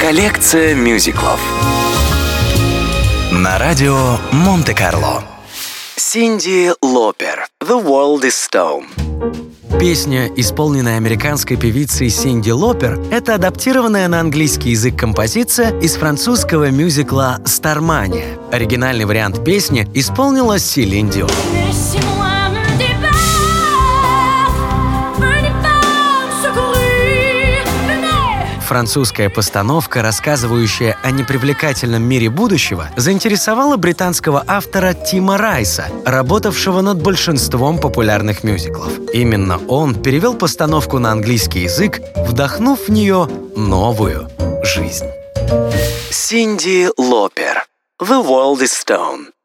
Коллекция мюзиклов на радио Монте-Карло. Синди Лопер «The World is Stone». Песня, исполненная американской певицей Синди Лопер, это адаптированная на английский язык композиция из французского мюзикла «Стармания». Оригинальный вариант песни исполнила Селин Дион. Французская постановка, рассказывающая о непривлекательном мире будущего, заинтересовала британского автора Тима Райса, работавшего над большинством популярных мюзиклов. Именно он перевел постановку на английский язык, вдохнув в нее новую жизнь. Синди Лопер «The World is Stone»